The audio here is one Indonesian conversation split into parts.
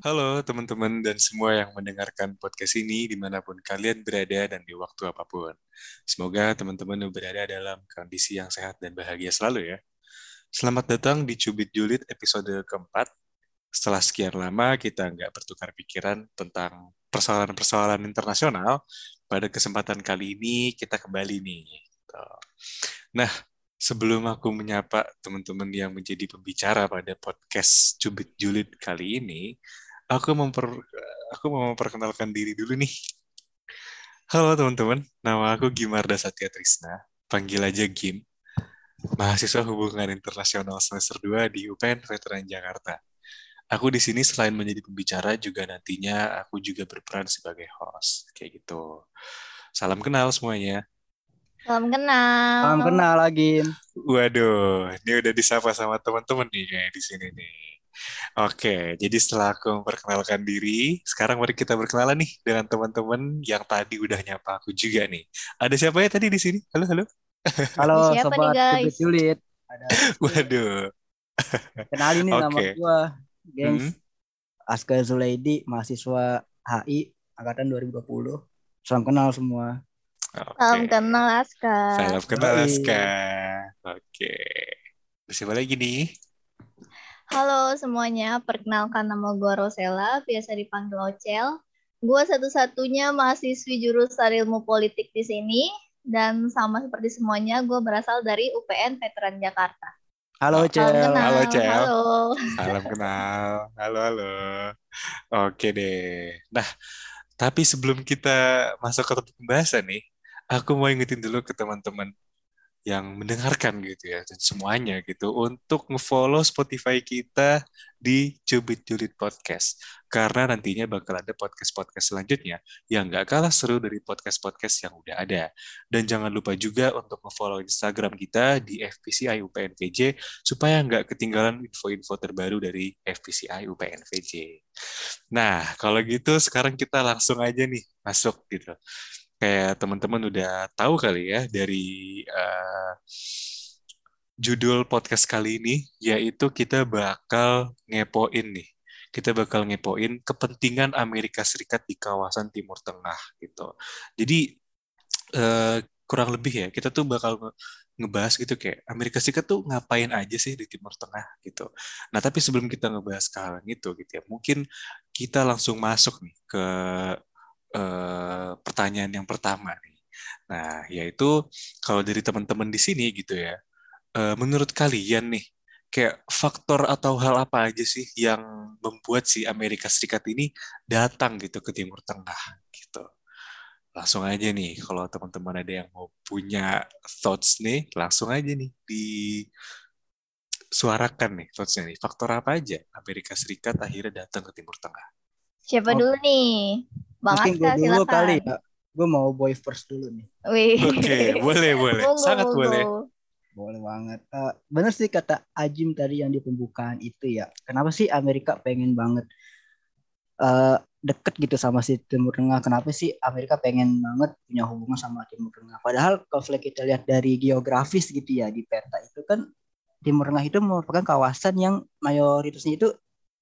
Halo teman-teman dan semua yang mendengarkan podcast ini di mana pun kalian berada dan di waktu apa pun. Semoga teman-teman berada dalam kondisi yang sehat dan bahagia selalu ya. Selamat datang di Cubit Julid episode keempat. Setelah sekian lama kita nggak bertukar pikiran tentang persoalan-persoalan internasional, pada kesempatan kali ini kita kembali nih. Nah, sebelum aku menyapa teman-teman yang menjadi pembicara pada podcast Cubit Julid kali ini, aku memper aku mau memperkenalkan diri dulu nih. Halo teman-teman, nama aku Gimarda Satya Trisna, panggil aja Gim. Mahasiswa Hubungan Internasional semester 2 di UPN Veteran Jakarta. Aku di sini selain menjadi pembicara juga nantinya aku juga berperan sebagai host kayak gitu. Salam kenal semuanya. Salam kenal. Salam kenal lagi. Waduh, ini udah disapa sama teman-teman nih kayak di sini nih. Oke, jadi setelah aku memperkenalkan diri, sekarang mari kita berkenalan nih dengan teman-teman yang tadi udah nyapa aku juga nih. Ada siapa ya tadi di sini? Halo, halo. Halo Siapa sobat nih, guys? Julid. Ada Waduh. kenalin nih nama Oke. gua, gengs. Hmm. Aska Zulaidi, mahasiswa HI angkatan 2020. Salam kenal semua. Oke. Salam kenal Aska. Salam kenal. Aska. Oke. Ada Siapa lagi nih? Halo semuanya, perkenalkan nama gue Rosella, biasa dipanggil Ocel. Gue satu-satunya mahasiswi jurusan ilmu politik di sini, dan sama seperti semuanya, gue berasal dari UPN Veteran Jakarta. Halo, Salam Cel. kenal. Halo, Cel. Halo. Salam kenal. Halo, halo. Oke deh. Nah, tapi sebelum kita masuk ke topik pembahasan nih, aku mau ingetin dulu ke teman-teman yang mendengarkan gitu ya, dan semuanya gitu, untuk nge-follow Spotify kita di Cubit Julid Podcast. Karena nantinya bakal ada podcast-podcast selanjutnya yang nggak kalah seru dari podcast-podcast yang udah ada. Dan jangan lupa juga untuk nge-follow Instagram kita di FPCI UPNVJ supaya nggak ketinggalan info-info terbaru dari FPCI UPNVJ. Nah, kalau gitu sekarang kita langsung aja nih masuk gitu. Kayak teman-teman udah tahu kali ya dari eh, judul podcast kali ini, yaitu kita bakal ngepoin nih. Kita bakal ngepoin kepentingan Amerika Serikat di kawasan Timur Tengah gitu. Jadi eh, kurang lebih ya, kita tuh bakal nge- ngebahas gitu kayak Amerika Serikat tuh ngapain aja sih di Timur Tengah gitu. Nah, tapi sebelum kita ngebahas yang itu gitu ya, mungkin kita langsung masuk nih ke eh, pertanyaan yang pertama nih. Nah, yaitu kalau dari teman-teman di sini gitu ya, eh, menurut kalian nih, kayak faktor atau hal apa aja sih yang membuat si Amerika Serikat ini datang gitu ke Timur Tengah gitu. Langsung aja nih, kalau teman-teman ada yang mau punya thoughts nih, langsung aja nih disuarakan nih thoughts-nya nih. Faktor apa aja Amerika Serikat akhirnya datang ke Timur Tengah? Siapa Oh. dulu nih? Bang Mungkin gue dulu silakan. kali ya. Gue mau boy first dulu nih. Wih. Oke, boleh, boleh. Monggo, Sangat boleh. Boleh banget. Eh, bener sih kata Ajim tadi yang di pembukaan itu ya. Kenapa sih Amerika pengen banget eh deket gitu sama si Timur Tengah? Kenapa sih Amerika pengen banget punya hubungan sama Timur Tengah? Padahal kalau kita lihat dari geografis gitu ya di peta itu kan Timur Tengah itu merupakan kawasan yang mayoritasnya itu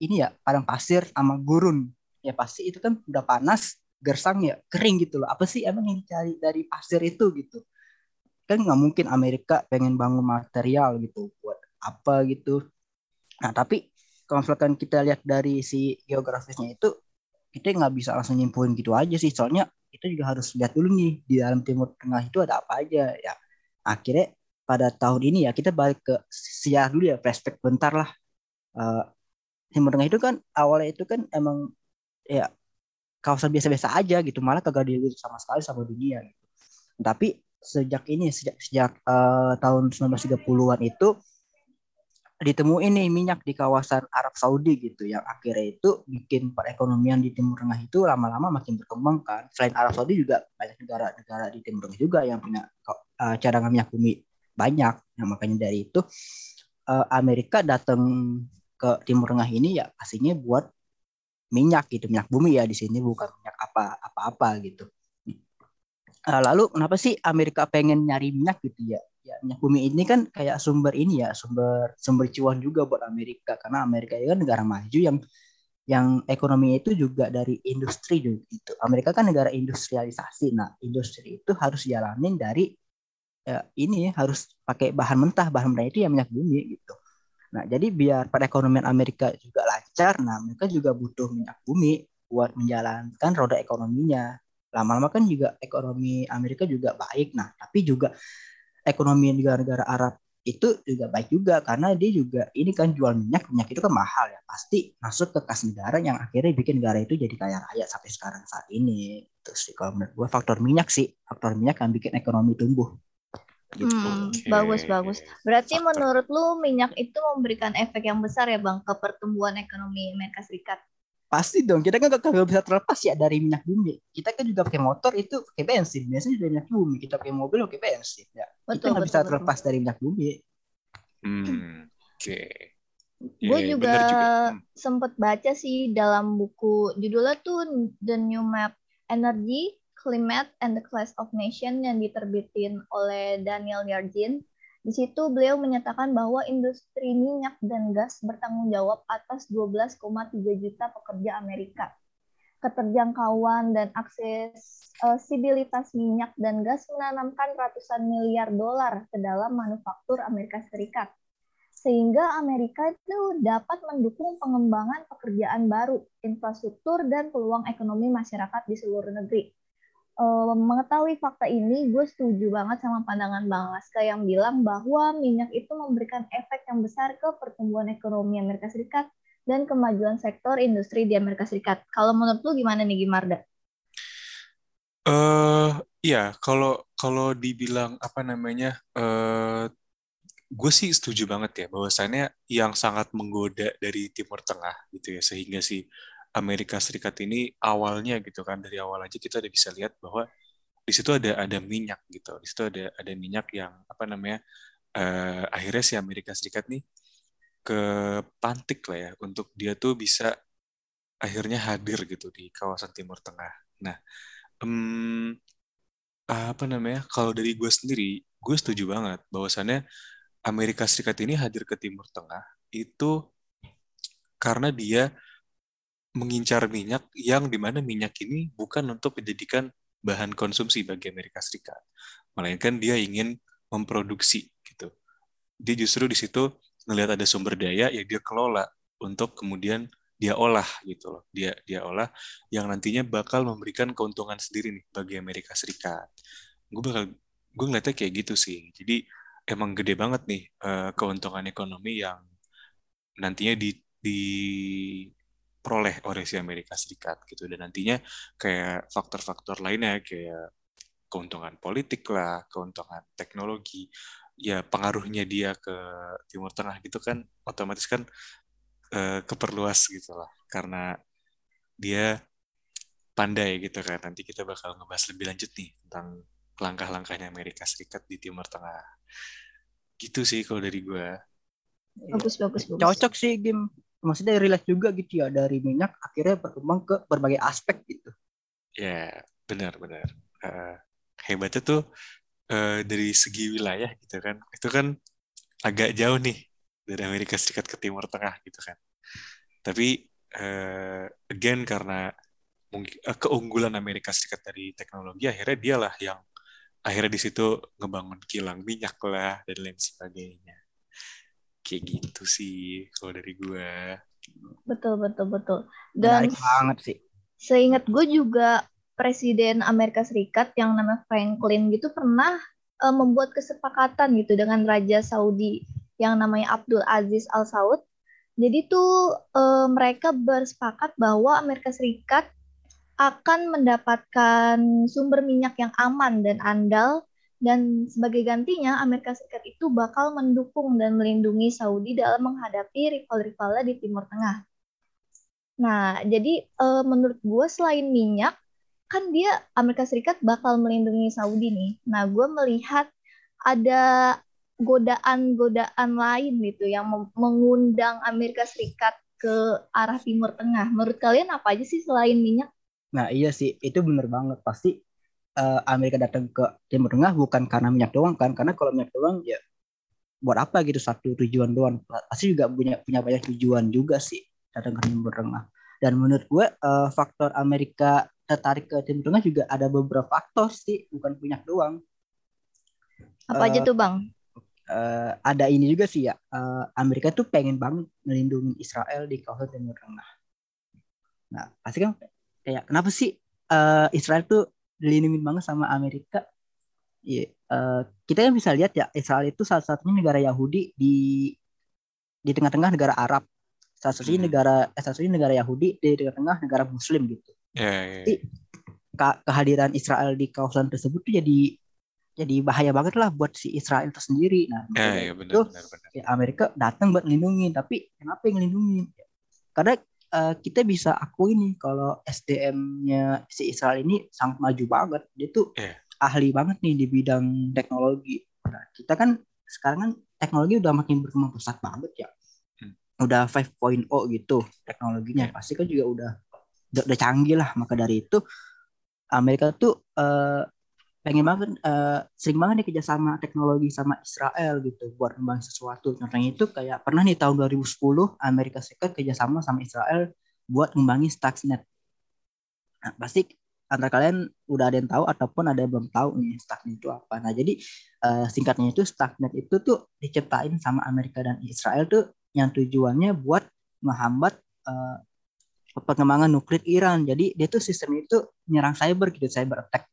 ini ya padang pasir sama gurun. Ya pasti itu kan udah panas, gersang ya, kering gitu loh. Apa sih emang yang dicari dari pasir itu gitu? kan nggak mungkin Amerika pengen bangun material gitu buat apa gitu. Nah tapi kalau misalkan kita lihat dari si geografisnya itu kita nggak bisa langsung nyimpulin gitu aja sih. Soalnya kita juga harus lihat dulu nih di dalam Timur Tengah itu ada apa aja ya. Akhirnya pada tahun ini ya kita balik ke sejarah dulu ya flashback bentar lah. Eh, Timur Tengah itu kan awalnya itu kan emang ya kawasan biasa-biasa aja gitu malah kagak dilihat sama sekali sama dunia gitu. Tapi sejak ini sejak sejak eh, tahun 1930-an itu ditemuin nih minyak di kawasan Arab Saudi gitu yang akhirnya itu bikin perekonomian di Timur Tengah itu lama-lama makin berkembang kan. Selain Arab Saudi juga banyak negara-negara di Timur Tengah juga yang punya eh, cadangan minyak bumi banyak. Nah, makanya dari itu eh, Amerika datang ke Timur Tengah ini ya pastinya buat minyak gitu, minyak bumi ya di sini bukan minyak apa apa-apa gitu. Eh, lalu kenapa sih Amerika pengen nyari minyak gitu ya? Ya minyak bumi ini kan kayak sumber ini ya, sumber sumber cuan juga buat Amerika karena Amerika itu kan negara maju yang yang ekonominya itu juga dari industri gitu. Amerika kan negara industrialisasi. Nah, industri itu harus jalanin dari ya, ini harus pakai bahan mentah, bahan mentah itu yang minyak bumi gitu. Nah, jadi biar perekonomian Amerika juga lancar, nah mereka juga butuh minyak bumi buat menjalankan roda ekonominya. Lama-lama kan juga ekonomi Amerika juga baik. Nah, tapi juga ekonomi negara-negara Arab itu juga baik juga karena dia juga ini kan jual minyak minyak itu kan mahal ya pasti masuk ke kas negara yang akhirnya bikin negara itu jadi kaya raya sampai sekarang saat ini terus kalau menurut gue faktor minyak sih faktor minyak yang bikin ekonomi tumbuh gitu. Hmm, okay. bagus bagus. Berarti faktor. menurut lu minyak itu memberikan efek yang besar ya bang ke pertumbuhan ekonomi Amerika Serikat? Pasti dong, kita kan gak bisa terlepas ya dari minyak bumi. Kita kan juga pakai motor itu pakai bensin, biasanya juga minyak bumi. Kita pakai mobil pakai bensin. Ya. Betul, kita nggak bisa betul. terlepas dari minyak bumi. Hmm, oke. Okay. Gue yeah, juga, juga. Hmm. sempet baca sih dalam buku judulnya tuh The New Map Energy, Climate and the Class of Nation yang diterbitin oleh Daniel Yargin di situ beliau menyatakan bahwa industri minyak dan gas bertanggung jawab atas 12,3 juta pekerja Amerika. Keterjangkauan dan aksesibilitas minyak dan gas menanamkan ratusan miliar dolar ke dalam manufaktur Amerika Serikat. Sehingga Amerika itu dapat mendukung pengembangan pekerjaan baru, infrastruktur, dan peluang ekonomi masyarakat di seluruh negeri uh, mengetahui fakta ini, gue setuju banget sama pandangan Bang Laska yang bilang bahwa minyak itu memberikan efek yang besar ke pertumbuhan ekonomi Amerika Serikat dan kemajuan sektor industri di Amerika Serikat. Kalau menurut lu gimana nih Gimarda? Eh uh, iya, kalau kalau dibilang apa namanya, uh, gue sih setuju banget ya bahwasannya yang sangat menggoda dari Timur Tengah gitu ya sehingga si Amerika Serikat ini awalnya gitu kan dari awal aja kita udah bisa lihat bahwa di situ ada ada minyak gitu di situ ada ada minyak yang apa namanya uh, akhirnya si Amerika Serikat nih ke pantik lah ya untuk dia tuh bisa akhirnya hadir gitu di kawasan Timur Tengah. Nah, um, apa namanya? Kalau dari gue sendiri, gue setuju banget bahwasannya Amerika Serikat ini hadir ke Timur Tengah itu karena dia mengincar minyak yang di mana minyak ini bukan untuk dijadikan bahan konsumsi bagi Amerika Serikat, melainkan dia ingin memproduksi gitu. Dia justru di situ melihat ada sumber daya yang dia kelola untuk kemudian dia olah gitu loh. Dia dia olah yang nantinya bakal memberikan keuntungan sendiri nih bagi Amerika Serikat. Gue bakal gue ngeliatnya kayak gitu sih. Jadi emang gede banget nih uh, keuntungan ekonomi yang nantinya di di diperoleh oleh si Amerika Serikat gitu. Dan nantinya kayak faktor-faktor lainnya kayak keuntungan politik lah, keuntungan teknologi, ya pengaruhnya dia ke Timur Tengah gitu kan otomatis kan eh, keperluas gitu lah. Karena dia pandai gitu kan. Nanti kita bakal ngebahas lebih lanjut nih tentang langkah-langkahnya Amerika Serikat di Timur Tengah. Gitu sih kalau dari gue bagus bagus bagus. Cocok sih game maksudnya relate juga gitu ya dari minyak akhirnya berkembang ke berbagai aspek gitu. Ya, benar benar. Uh, hebatnya tuh uh, dari segi wilayah gitu kan. Itu kan agak jauh nih dari Amerika Serikat ke Timur Tengah gitu kan. Tapi uh, again karena uh, keunggulan Amerika Serikat dari teknologi akhirnya dialah yang akhirnya di situ ngebangun kilang minyak lah dan lain sebagainya kayak gitu sih kalau dari gue betul betul betul. Dan Menarik banget sih. seingat gue juga presiden Amerika Serikat yang namanya Franklin gitu pernah uh, membuat kesepakatan gitu dengan Raja Saudi yang namanya Abdul Aziz Al Saud jadi tuh uh, mereka bersepakat bahwa Amerika Serikat akan mendapatkan sumber minyak yang aman dan andal dan sebagai gantinya, Amerika Serikat itu bakal mendukung dan melindungi Saudi dalam menghadapi rival-rivalnya di Timur Tengah. Nah, jadi uh, menurut gue selain minyak, kan dia Amerika Serikat bakal melindungi Saudi nih. Nah, gue melihat ada godaan-godaan lain gitu yang mengundang Amerika Serikat ke arah Timur Tengah. Menurut kalian apa aja sih selain minyak? Nah, iya sih, itu bener banget. Pasti uh, Amerika datang ke Timur Tengah bukan karena minyak doang kan karena kalau minyak doang ya buat apa gitu satu tujuan doang pasti juga punya punya banyak tujuan juga sih datang ke Timur Tengah Dan menurut gue uh, faktor Amerika tertarik ke Timur Tengah juga ada beberapa faktor sih, bukan punya doang. Apa uh, aja tuh bang? Uh, ada ini juga sih ya, uh, Amerika tuh pengen banget melindungi Israel di kawasan Timur Tengah. Nah pasti kan kayak kenapa sih uh, Israel tuh dilindungi banget sama Amerika? Iya, uh, kita kan bisa lihat ya Israel itu salah satunya negara Yahudi di di tengah-tengah negara Arab salah satunya hmm. negara eh, salah satunya negara Yahudi di tengah-tengah negara Muslim gitu. Yeah, yeah. Jadi ke kehadiran Israel di kawasan tersebut tuh jadi jadi bahaya banget lah buat si Israel itu sendiri. Nah, yeah, yeah, bener, itu bener, bener. Ya, Amerika datang buat ngelindungin, tapi kenapa yang ngelindungin? Karena uh, kita bisa akui nih kalau SDM-nya si Israel ini sangat maju banget. Dia tuh yeah. ahli banget nih di bidang teknologi. Nah, kita kan sekarang kan teknologi udah makin berkembang pesat banget ya udah 5.0 gitu teknologinya pasti kan juga udah udah, udah canggih lah maka dari itu Amerika tuh uh, pengen banget uh, sering banget nih kerjasama teknologi sama Israel gitu buat membangun sesuatu contohnya itu kayak pernah nih tahun 2010 Amerika Serikat kerjasama sama Israel buat ngembangin Stuxnet nah, pasti antara kalian udah ada yang tahu ataupun ada yang belum tahu nih Stuxnet itu apa nah jadi uh, singkatnya itu Stuxnet itu tuh diciptain sama Amerika dan Israel tuh yang tujuannya buat menghambat uh, perkembangan nuklir Iran. Jadi dia tuh sistem itu nyerang cyber gitu, cyber attack.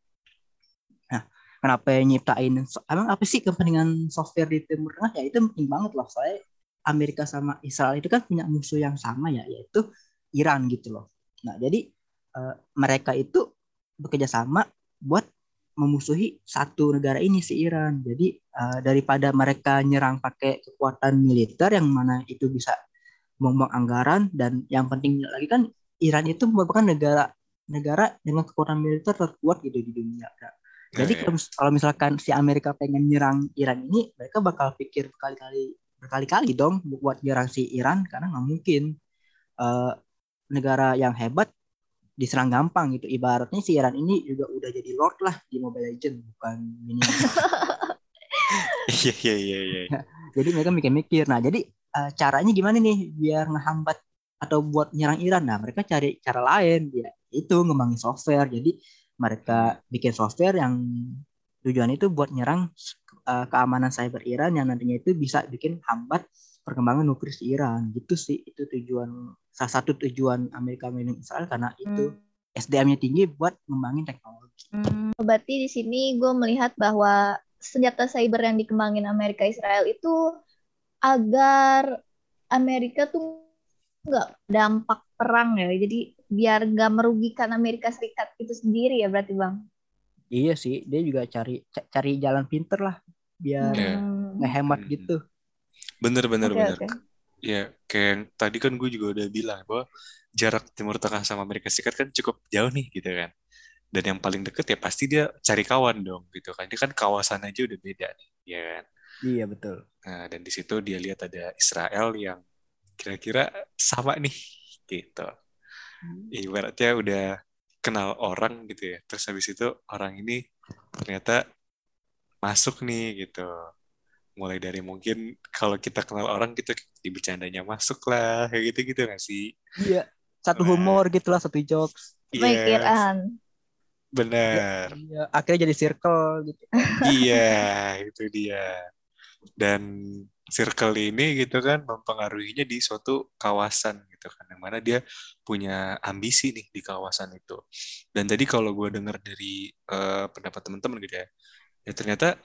Kenapa nyiptain emang apa sih kepentingan software di Timur Tengah? Ya itu penting banget loh. Soalnya Amerika sama Israel itu kan punya musuh yang sama ya, yaitu Iran gitu loh. Nah, jadi uh, mereka itu bekerja sama buat memusuhi satu negara ini si Iran. Jadi uh, daripada mereka nyerang pakai kekuatan militer yang mana itu bisa membuang anggaran dan yang penting lagi kan Iran itu merupakan negara negara dengan kekuatan militer terkuat gitu di dunia. Jadi yeah. kalau, kalau misalkan si Amerika pengen nyerang Iran ini, mereka bakal pikir berkali-kali berkali-kali dong buat nyerang si Iran karena nggak mungkin uh, negara yang hebat diserang gampang gitu. Ibaratnya si Iran ini juga udah jadi lord lah di Mobile Legend bukan minion. Iya iya iya iya. Jadi mereka mikir-mikir. Nah, jadi uh, caranya gimana nih biar ngehambat atau buat nyerang Iran? Nah, mereka cari cara lain ya itu ngembangin software. Jadi mereka bikin software yang tujuan itu buat nyerang uh, keamanan cyber Iran yang nantinya itu bisa bikin hambat perkembangan nuklir di Iran gitu sih itu tujuan salah satu tujuan Amerika melindungi Israel karena itu hmm. SDM-nya tinggi buat ngembangin teknologi. Hmm. Berarti di sini gue melihat bahwa senjata cyber yang dikembangin Amerika Israel itu agar Amerika tuh nggak dampak perang ya, jadi biar nggak merugikan Amerika Serikat itu sendiri ya berarti bang? Iya sih, dia juga cari cari jalan pinter lah biar hmm. ngehemat hmm. gitu. Bener bener okay, bener. Okay. Ya kayak tadi kan gue juga udah bilang bahwa jarak Timur Tengah sama Amerika Serikat kan cukup jauh nih gitu kan. Dan yang paling deket ya pasti dia cari kawan dong gitu kan. Dia kan kawasan aja udah beda nih, ya kan. Iya betul. Nah dan di situ dia lihat ada Israel yang kira-kira sama nih gitu. Hmm. Ibaratnya udah kenal orang gitu ya. Terus habis itu orang ini ternyata masuk nih gitu. Mulai dari mungkin kalau kita kenal orang gitu di bercandanya masuk lah kayak gitu gitu nggak sih? Iya satu nah, humor gitulah satu jokes. Pemikiran yes. benar. Iya, akhirnya jadi circle gitu. Iya itu dia. Dan circle ini gitu kan mempengaruhinya di suatu kawasan gitu kan yang mana dia punya ambisi nih di kawasan itu dan tadi kalau gue dengar dari uh, pendapat teman-teman gitu ya ya ternyata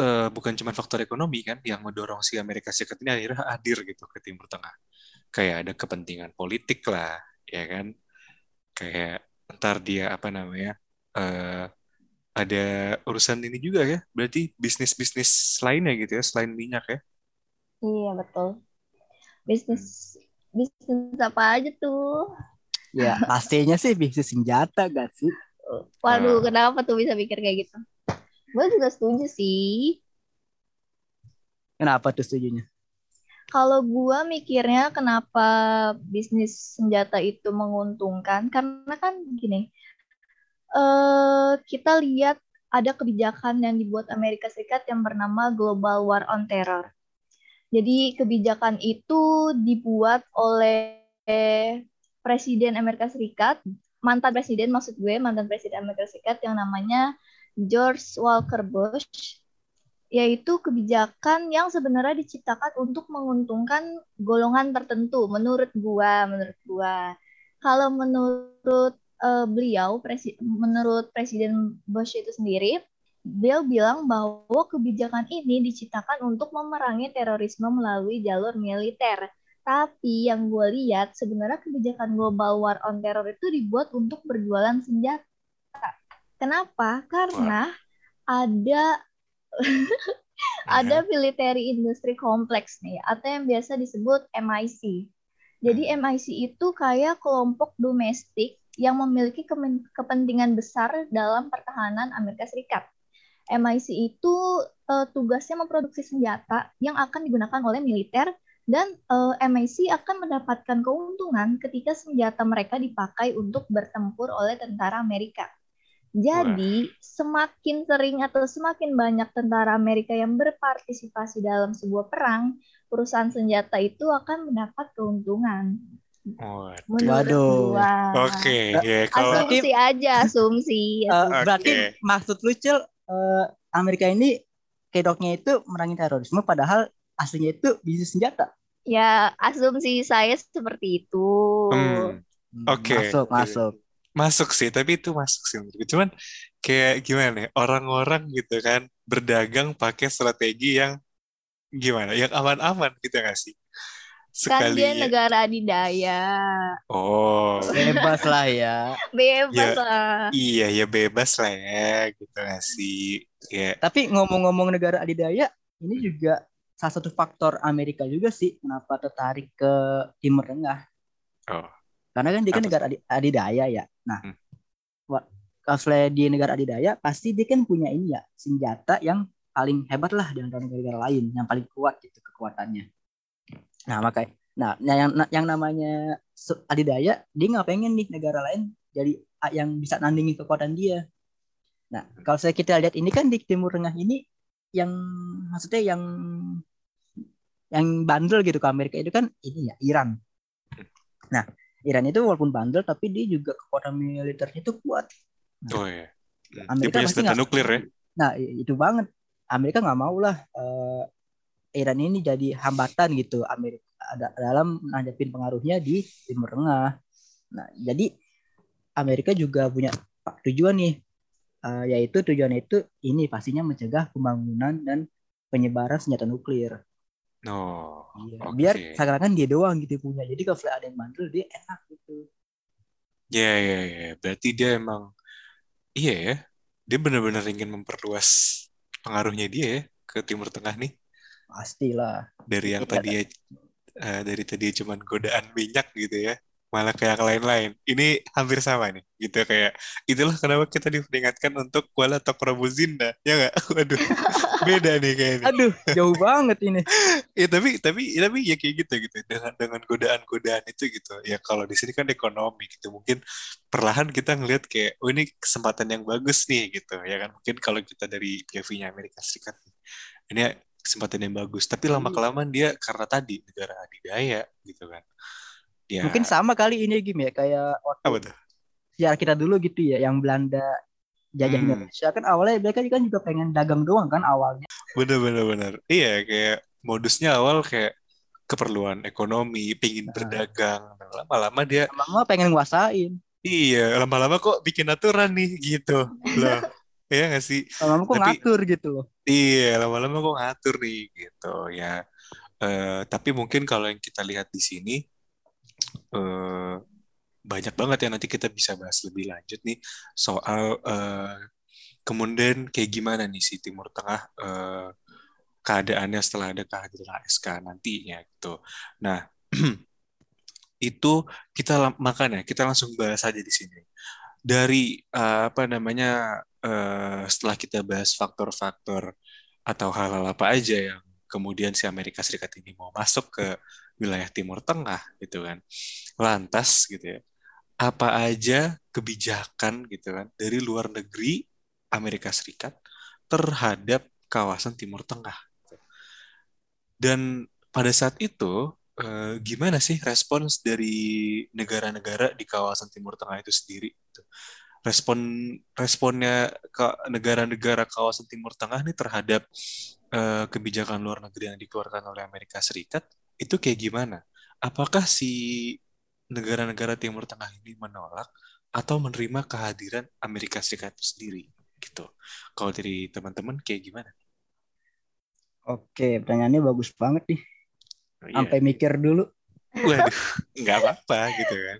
uh, bukan cuma faktor ekonomi kan yang mendorong si Amerika Serikat ini akhirnya hadir gitu ke Timur Tengah. Kayak ada kepentingan politik lah, ya kan? Kayak ntar dia apa namanya? Uh, ada urusan ini juga ya, berarti bisnis-bisnis lainnya gitu ya, selain minyak ya? Iya betul. Bisnis hmm. Bisnis apa aja tuh? Ya pastinya sih bisnis senjata gak sih? Waduh, uh. kenapa tuh bisa pikir kayak gitu? Gue juga setuju sih. Kenapa tuh setujunya? Kalau gue mikirnya kenapa bisnis senjata itu menguntungkan, karena kan gini, uh, kita lihat ada kebijakan yang dibuat Amerika Serikat yang bernama Global War on Terror. Jadi kebijakan itu dibuat oleh presiden Amerika Serikat, mantan presiden maksud gue, mantan presiden Amerika Serikat yang namanya George Walker Bush, yaitu kebijakan yang sebenarnya diciptakan untuk menguntungkan golongan tertentu menurut gua, menurut gua. Kalau menurut uh, beliau, presi menurut Presiden Bush itu sendiri, beliau bilang bahwa kebijakan ini diciptakan untuk memerangi terorisme melalui jalur militer. Tapi yang gue lihat sebenarnya kebijakan global war on terror itu dibuat untuk berjualan senjata. Kenapa? Karena ada ada military industry complex nih atau yang biasa disebut MIC. Jadi MIC hmm. itu kayak kelompok domestik yang memiliki kepentingan besar dalam pertahanan Amerika Serikat. MIC itu uh, tugasnya memproduksi senjata yang akan digunakan oleh militer dan uh, eh, MIC akan mendapatkan keuntungan ketika senjata mereka dipakai untuk bertempur oleh tentara Amerika. Jadi, Wah. semakin sering atau semakin banyak tentara Amerika yang berpartisipasi dalam sebuah perang, perusahaan senjata itu akan mendapat keuntungan. Waduh. Oke, okay, ya kalau asumsi aja, asumsi. Uh, berarti maksud lu Cil, uh, Amerika ini kedoknya itu merangi terorisme padahal aslinya itu bisnis senjata. Ya, asumsi saya seperti itu. Hmm. Oke. Okay. Masuk, masuk. Masuk sih, tapi itu masuk sih Cuman kayak gimana ya, orang-orang gitu kan berdagang pakai strategi yang gimana? Yang aman-aman gitu gak sih? Sekali kan dia negara adidaya. Oh. Bebas lah ya. Bebas ya, lah. Iya ya bebas lah ya gitu gak sih. Ya. Tapi ngomong-ngomong negara adidaya, ini juga salah satu faktor Amerika juga sih kenapa tertarik ke Timur Tengah. Oh. Karena kan dia kan negara adidaya ya. Nah, hmm. kalau di negara adidaya pasti dia kan punya ini ya senjata yang paling hebat lah di antara negara-negara lain, yang paling kuat gitu kekuatannya. Nah, makanya nah yang yang namanya adidaya dia nggak pengen nih negara lain jadi yang bisa nandingi kekuatan dia. Nah, kalau saya kita lihat ini kan di Timur Tengah ini yang maksudnya yang yang bandel gitu ke Amerika itu kan ini ya Iran. Nah, Iran itu walaupun bandel tapi dia juga kekuatan militernya itu kuat. Nah, oh iya. Amerika dia punya nuklir ya. Nah, itu banget. Amerika nggak mau lah uh, Iran ini jadi hambatan gitu Amerika ada dalam menghadapi pengaruhnya di Timur Tengah. Nah, jadi Amerika juga punya tujuan nih, uh, yaitu tujuan itu ini pastinya mencegah pembangunan dan penyebaran senjata nuklir. Oh, iya. okay. biar seakan-akan dia doang gitu punya. Jadi kalau ada yang bandel dia enak gitu. Ya, yeah, ya, yeah, ya. Yeah. Berarti dia emang, iya ya, dia benar-benar ingin memperluas pengaruhnya dia ya ke Timur Tengah nih pastilah. Dari yang tadi uh, dari tadi cuman godaan minyak gitu ya malah kayak lain-lain. Ini hampir sama nih gitu kayak itulah kenapa kita diperingatkan untuk wala zinda ya nggak? Waduh beda nih kayaknya. Aduh jauh banget ini. Ya tapi tapi tapi ya kayak gitu gitu. Dengan dengan godaan-godaan itu gitu. Ya kalau di sini kan ekonomi gitu. Mungkin perlahan kita ngelihat kayak oh ini kesempatan yang bagus nih gitu ya kan. Mungkin kalau kita dari POV-nya Amerika Serikat ini kesempatan yang bagus. Tapi lama kelamaan dia karena tadi negara adidaya gitu kan. Ya. Mungkin sama kali ini Gim ya kayak waktu apa tuh? Sejarah kita dulu gitu ya yang Belanda jajah hmm. Indonesia. Kan awalnya mereka kan juga pengen dagang doang kan awalnya. Bener bener bener. Iya kayak modusnya awal kayak keperluan ekonomi pingin nah. berdagang. Lama-lama dia lama-lama pengen nguasain. Iya lama-lama kok bikin aturan nih gitu. Loh Iya gak sih? Lama-lama kok tapi, ngatur gitu loh. Iya, lama-lama kok ngatur nih gitu ya. Uh, tapi mungkin kalau yang kita lihat di sini uh, banyak banget ya nanti kita bisa bahas lebih lanjut nih soal uh, kemudian kayak gimana nih si Timur Tengah uh, keadaannya setelah ada kehadiran ASK nantinya gitu. Nah, itu kita makanya kita langsung bahas aja di sini. Dari uh, apa namanya uh, setelah kita bahas faktor-faktor atau hal-hal apa aja yang kemudian si Amerika Serikat ini mau masuk ke wilayah Timur Tengah gitu kan. Lantas gitu ya. Apa aja kebijakan gitu kan dari luar negeri Amerika Serikat terhadap kawasan Timur Tengah. Dan pada saat itu eh, gimana sih respons dari negara-negara di kawasan Timur Tengah itu sendiri? gitu. Respon responnya ke negara-negara kawasan Timur Tengah nih terhadap eh, kebijakan luar negeri yang dikeluarkan oleh Amerika Serikat itu kayak gimana? Apakah si negara-negara Timur Tengah ini menolak atau menerima kehadiran Amerika Serikat itu sendiri gitu? Kalau dari teman-teman kayak gimana? Oke, pertanyaannya bagus banget nih. Oh, iya. Sampai mikir dulu. Waduh, nggak apa-apa gitu kan.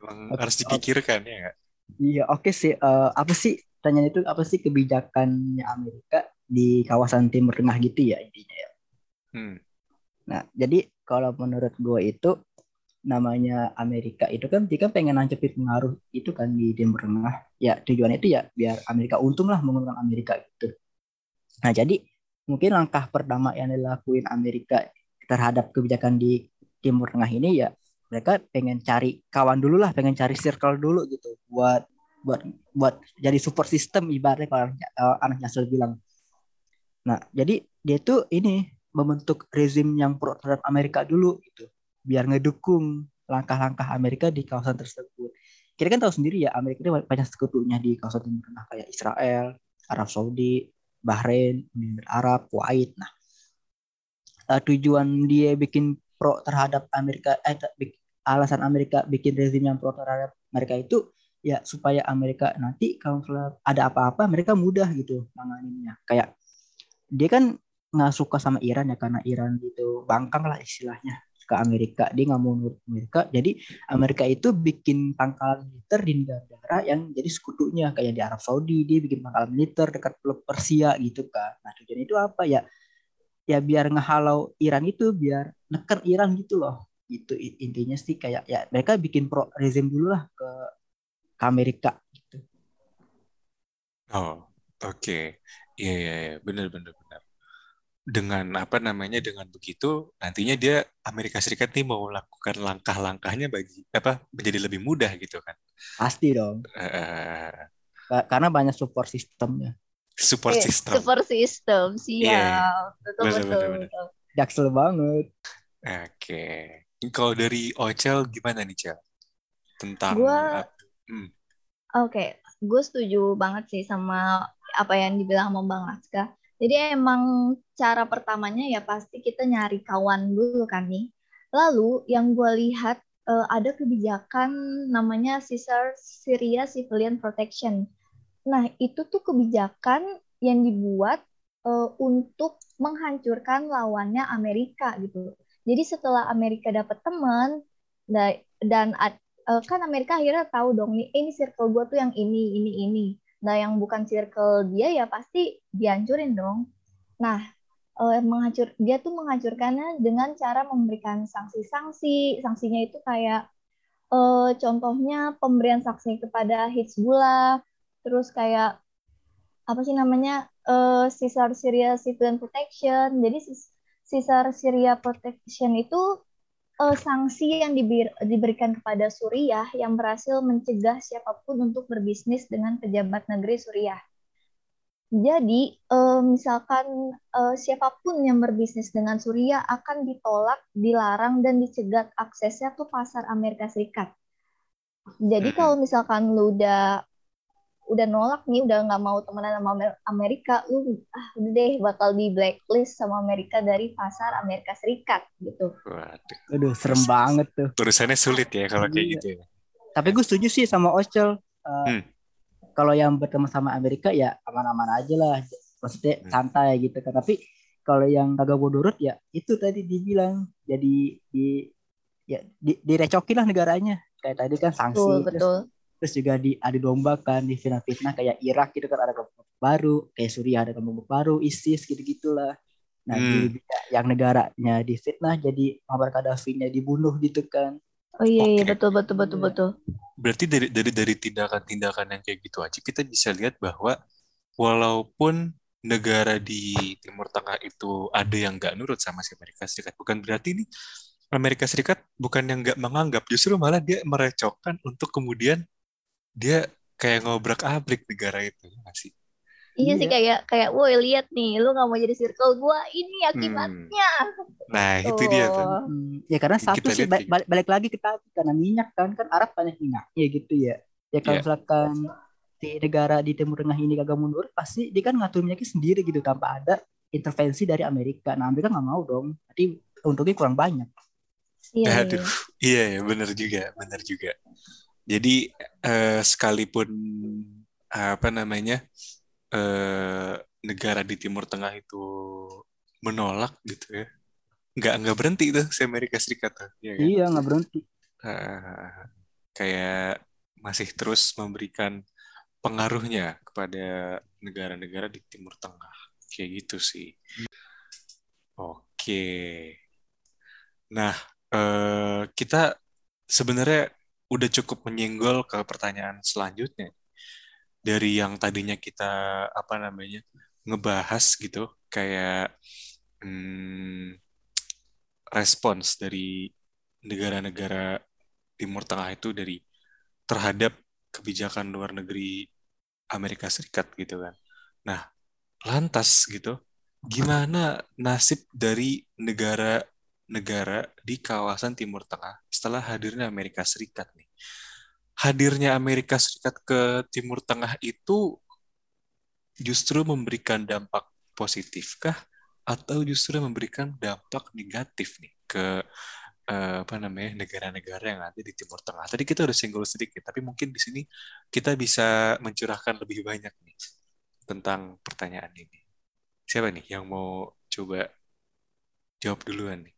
Emang Oke, harus dipikirkan ya nggak? Iya, oke sih. Eh, apa sih pertanyaan itu apa sih kebijakannya Amerika di kawasan Timur Tengah gitu ya intinya ya. Hmm. Nah, jadi kalau menurut gue itu namanya Amerika itu kan dia kan pengen nancepin pengaruh itu kan di Timur Tengah. Ya tujuannya itu ya biar Amerika untung lah menguntungkan Amerika gitu. Nah, jadi mungkin langkah pertama yang dilakuin Amerika terhadap kebijakan di Timur Tengah ini ya mereka pengen cari kawan dulu lah, pengen cari circle dulu gitu buat buat buat jadi support system ibaratnya kalau uh, anak Yasser bilang. Nah, jadi dia tuh ini membentuk rezim yang pro terhadap Amerika dulu gitu, biar ngedukung langkah-langkah Amerika di kawasan tersebut. Kita kan tahu sendiri ya Amerika itu banyak sekutunya di kawasan Timur Tengah kayak Israel, Arab Saudi, Bahrain, Emirat Arab, Kuwait. Nah, uh, tujuan dia bikin pro terhadap Amerika, eh, alasan Amerika bikin rezim yang pro terhadap mereka itu ya supaya Amerika nanti kalau ada apa-apa mereka mudah gitu nanganinnya. Kayak dia kan nggak suka sama Iran ya karena Iran gitu bangkang lah istilahnya. Ke Amerika dia nggak mau nurut Amerika. Jadi Amerika itu bikin pangkalan militer di negara yang jadi sekutunya. Kayak di Arab Saudi dia bikin pangkalan militer dekat Teluk Persia gitu kan. Nah tujuan itu apa? Ya ya biar ngehalau Iran itu biar neken Iran gitu loh itu intinya sih kayak ya mereka bikin pro rezim dulu lah ke, ke Amerika gitu Oh, oke. Iya, iya, iya. Benar, benar, benar. Dengan apa namanya, dengan begitu, nantinya dia Amerika Serikat nih mau lakukan langkah-langkahnya bagi apa menjadi lebih mudah gitu kan. pasti dong Eh, Ka- karena banyak support sistemnya support Eh, system. Super system, Iya, iya. siap. Betul, Benar, betul, benar, benar. betul. jaksel banget Oke. Kalau dari Ocel gimana nih, Cel? Tentang Gua- hmm, Oke, gue setuju banget sih sama apa yang dibilang sama Bang Laska. Jadi emang cara pertamanya ya pasti kita nyari kawan dulu kan nih. Lalu yang gue lihat eh, ada kebijakan namanya Caesar Syria Civilian Protection. Nah, itu tuh kebijakan yang dibuat eh, untuk menghancurkan lawannya Amerika gitu. Jadi setelah Amerika dapat teman da- dan eh, kan Amerika akhirnya tahu dong nih, eh, ini circle gue tuh yang ini, ini, ini. Nah, yang bukan circle dia ya pasti dihancurin dong. Nah, eh, menghancur dia tuh menghancurkannya dengan cara memberikan sanksi-sanksi. Sanksinya itu kayak eh, contohnya pemberian sanksi kepada Hizbullah, terus kayak apa sih namanya eh Caesar Syria Civilian Protection. Jadi Caesar Syria Protection itu eh, sanksi yang dibir- diberikan kepada Suriah yang berhasil mencegah siapa pun untuk berbisnis dengan pejabat negeri Suriah. Jadi, eh, misalkan eh, siapa pun yang berbisnis dengan Suriah akan ditolak, dilarang, dan dicegat aksesnya ke pasar Amerika Serikat. Jadi kalau misalkan lu udah udah nolak nih, udah nggak mau temenan sama Amer- Amerika, lu ah udah deh bakal di blacklist sama Amerika dari pasar Amerika Serikat gitu. waduh, aduh serem banget tuh tulisannya sulit ya kalau kayak Iya. gitu ya. tapi gue setuju sih sama Ocel Eh, Hmm. kalau yang berteman sama Amerika ya aman-aman aja lah maksudnya Hmm. santai gitu kan tapi kalau yang kagak bodoh ya itu tadi dibilang jadi di ya di, direcokin lah negaranya kayak tadi kan sanksi Betul, terus, betul. Terus juga diadu dombakan di fitnah-fitnah kayak Irak gitu kan ada kelompok baru kayak Suriah ada kelompok baru ISIS gitu gitulah nah Hmm. di yang negaranya difitnah jadi Muammar Gaddafi-nya dibunuh gitu kan Oh iya, iya Oke. betul, betul, betul, Iya. betul. Berarti dari dari dari tindakan-tindakan yang kayak gitu aja kita bisa lihat bahwa walaupun negara di Timur Tengah itu ada yang nggak nurut sama si Amerika Serikat, bukan berarti ini Amerika Serikat bukan yang nggak menganggap, justru malah dia merecokkan untuk kemudian dia kayak ngobrak-abrik negara itu, ya nggak sih? Iya sih Iya. kayak kayak woi lihat nih lu nggak mau jadi circle gua ini Hmm. akibatnya. Nah, itu dia tuh. Hmm, ya karena Kita satu sih balik, balik, balik lagi ke tadi karena minyak kan kan Arab banyak minyaknya gitu ya. Ya kalau Iya. misalkan di negara di Timur Tengah ini kagak mundur, pasti dia kan ngatur minyaknya sendiri gitu tanpa ada intervensi dari Amerika. Nah Amerika nggak mau dong. Nanti untungnya kurang banyak. Iya, iya. Aduh, iya ya, bener juga, bener juga. Jadi eh, sekalipun apa namanya eh, negara di Timur Tengah itu menolak gitu ya, nggak nggak berhenti tuh si Amerika Serikat tuh, ya kan? Iya nggak berhenti. Eh, kayak masih terus memberikan pengaruhnya kepada negara-negara di Timur Tengah, kayak gitu sih. Oke. Nah, eh, kita sebenarnya udah cukup menyenggol ke pertanyaan selanjutnya. Dari yang tadinya kita apa namanya ngebahas gitu, kayak hmm, respons dari negara-negara Timur Tengah itu dari terhadap kebijakan luar negeri Amerika Serikat gitu kan. Nah, lantas gitu, gimana nasib dari negara-negara di kawasan Timur Tengah setelah hadirnya Amerika Serikat nih? Hadirnya Amerika Serikat ke Timur Tengah itu justru memberikan dampak positifkah atau justru memberikan dampak negatif nih ke eh, apa namanya negara-negara yang ada di Timur Tengah. Tadi kita udah singgul sedikit, tapi mungkin di sini kita bisa mencurahkan lebih banyak nih tentang pertanyaan ini. Siapa nih yang mau coba jawab duluan nih?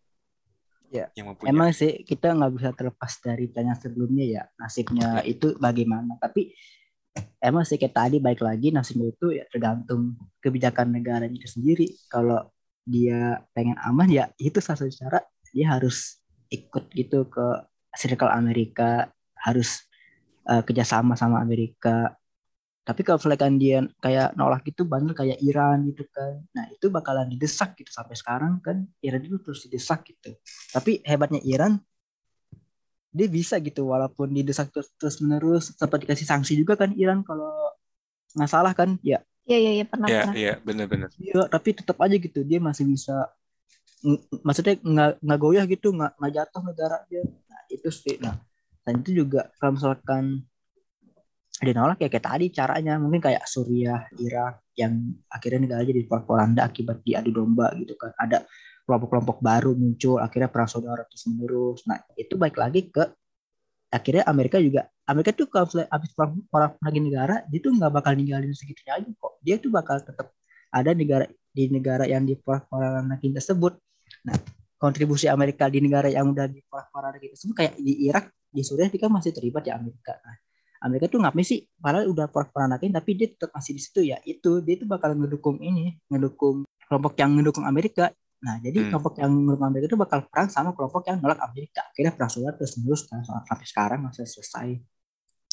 Ya, Yang mau punya. Emang sih kita nggak bisa terlepas dari pertanyaan sebelumnya ya nasibnya Ya. itu bagaimana. Tapi emang sih kayak tadi baik lagi nasibnya itu ya tergantung kebijakan negaranya itu sendiri. Kalau dia pengen aman ya itu salah satu cara dia harus ikut gitu ke circle Amerika harus eh, kerjasama sama Amerika. Tapi kalau misalkan dia kayak nolak gitu banyak kayak Iran gitu kan. Nah itu bakalan didesak gitu sampai sekarang kan Iran itu terus didesak gitu. Tapi hebatnya Iran dia bisa gitu walaupun didesak terus terus menerus sempat dikasih sanksi juga kan Iran kalau nggak salah kan ya Iya iya iya pernah Ya, pernah. ya, benar-benar. iya tapi tetap aja gitu dia masih bisa maksudnya nggak nggak goyah gitu nggak nggak jatuh negara dia nah itu sih nah dan itu juga kalau misalkan dia nolak ya kayak tadi caranya. Mungkin kayak Suriah Irak yang akhirnya negara jadi porak-poranda akibat diadu domba gitu kan. Ada kelompok-kelompok baru muncul akhirnya perang saudara terus menerus nah itu baik lagi ke akhirnya Amerika juga Amerika tuh kalau habis perang perang lagi negara dia tuh nggak bakal ninggalin segitunya aja kok. Dia tuh bakal tetap ada negara di negara yang di perang tersebut. Nah kontribusi Amerika di negara yang udah di perang tersebut kayak di Irak di Suriah dia kan masih terlibat di Amerika. Nah, Amerika tuh ngapain sih padahal udah perang tapi dia tetap masih di situ ya itu dia tuh bakal ngedukung ini ngedukung kelompok yang ngedukung Amerika Nah, jadi Hmm. kelompok yang menurut Amerika itu bakal perang sama kelompok yang nolak Amerika. Akhirnya perang saudara terus menerus kan, sampai sekarang masih selesai.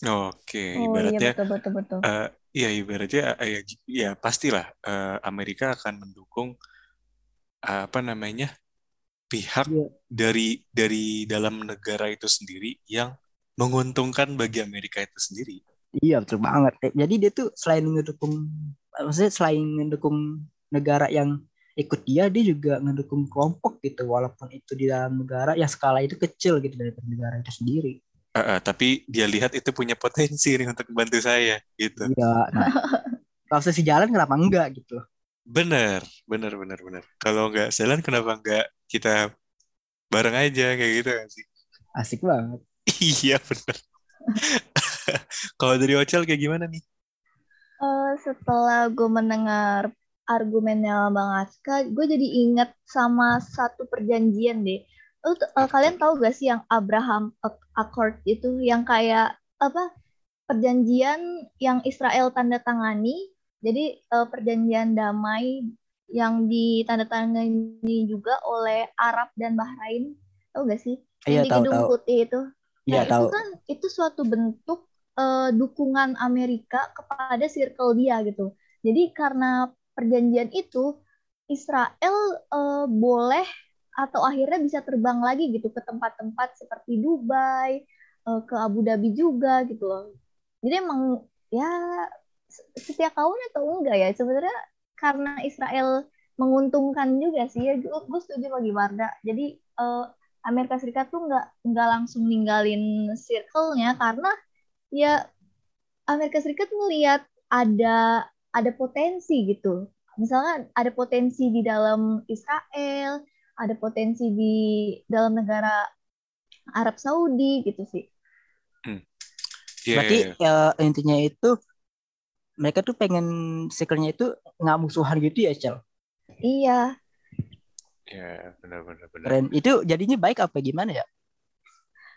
Oke, Oh iya ibaratnya betul betul betul. eh, iya ibaratnya ya, ya pastilah eh, Amerika akan mendukung eh, apa namanya pihak Iya. dari dari dalam negara itu sendiri yang menguntungkan bagi Amerika itu sendiri. Iya betul banget. Jadi dia tuh selain ngedukung, maksudnya selain ngedukung negara yang ikut dia, dia juga ngedukung kelompok gitu. Walaupun itu di dalam negara yang skala itu kecil gitu dari negara itu sendiri. Eh, eh, tapi dia lihat itu punya potensi nih untuk membantu saya gitu. Iya. Nah, kalau saya jalan kenapa enggak gitu? Bener, bener, bener, bener. Kalau nggak jalan kenapa nggak kita bareng aja kayak gitu kan sih? Asik banget. Iya bener. Kalau dari Ocel kayak gimana nih? Eh, setelah gue mendengar argumennya Bang Aska, gue jadi inget sama satu perjanjian deh. Lu eh, kalian tahu gak sih yang Abraham Ac- Accord itu yang kayak apa perjanjian yang Israel tanda tangani. Jadi eh, perjanjian damai yang ditandatangani juga oleh Arab dan Bahrain. Tahu gak sih? Iya Yang di tahu Gedung tahu. Putih itu. Iya Nah, itu tahu. kan itu suatu bentuk eh, dukungan Amerika kepada circle dia gitu. Jadi karena perjanjian itu Israel eh, boleh atau akhirnya bisa terbang lagi gitu ke tempat-tempat seperti Dubai, eh, ke Abu Dhabi juga gitu loh. Jadi emang ya setia kawan atau enggak ya sebenarnya karena Israel menguntungkan juga sih ya gue setuju bagi Warda jadi uh, Amerika Serikat tuh nggak nggak langsung ninggalin circle-nya karena ya Amerika Serikat melihat ada ada potensi gitu misalnya ada potensi di dalam Israel ada potensi di dalam negara Arab Saudi gitu sih. Hmm. Yeah, Berarti yeah, ya, intinya itu mereka tuh pengen circle-nya itu nggak musuhan gitu ya, Cel? Iya. Ya, benar-benar benar. Keren. Itu jadinya baik apa gimana ya?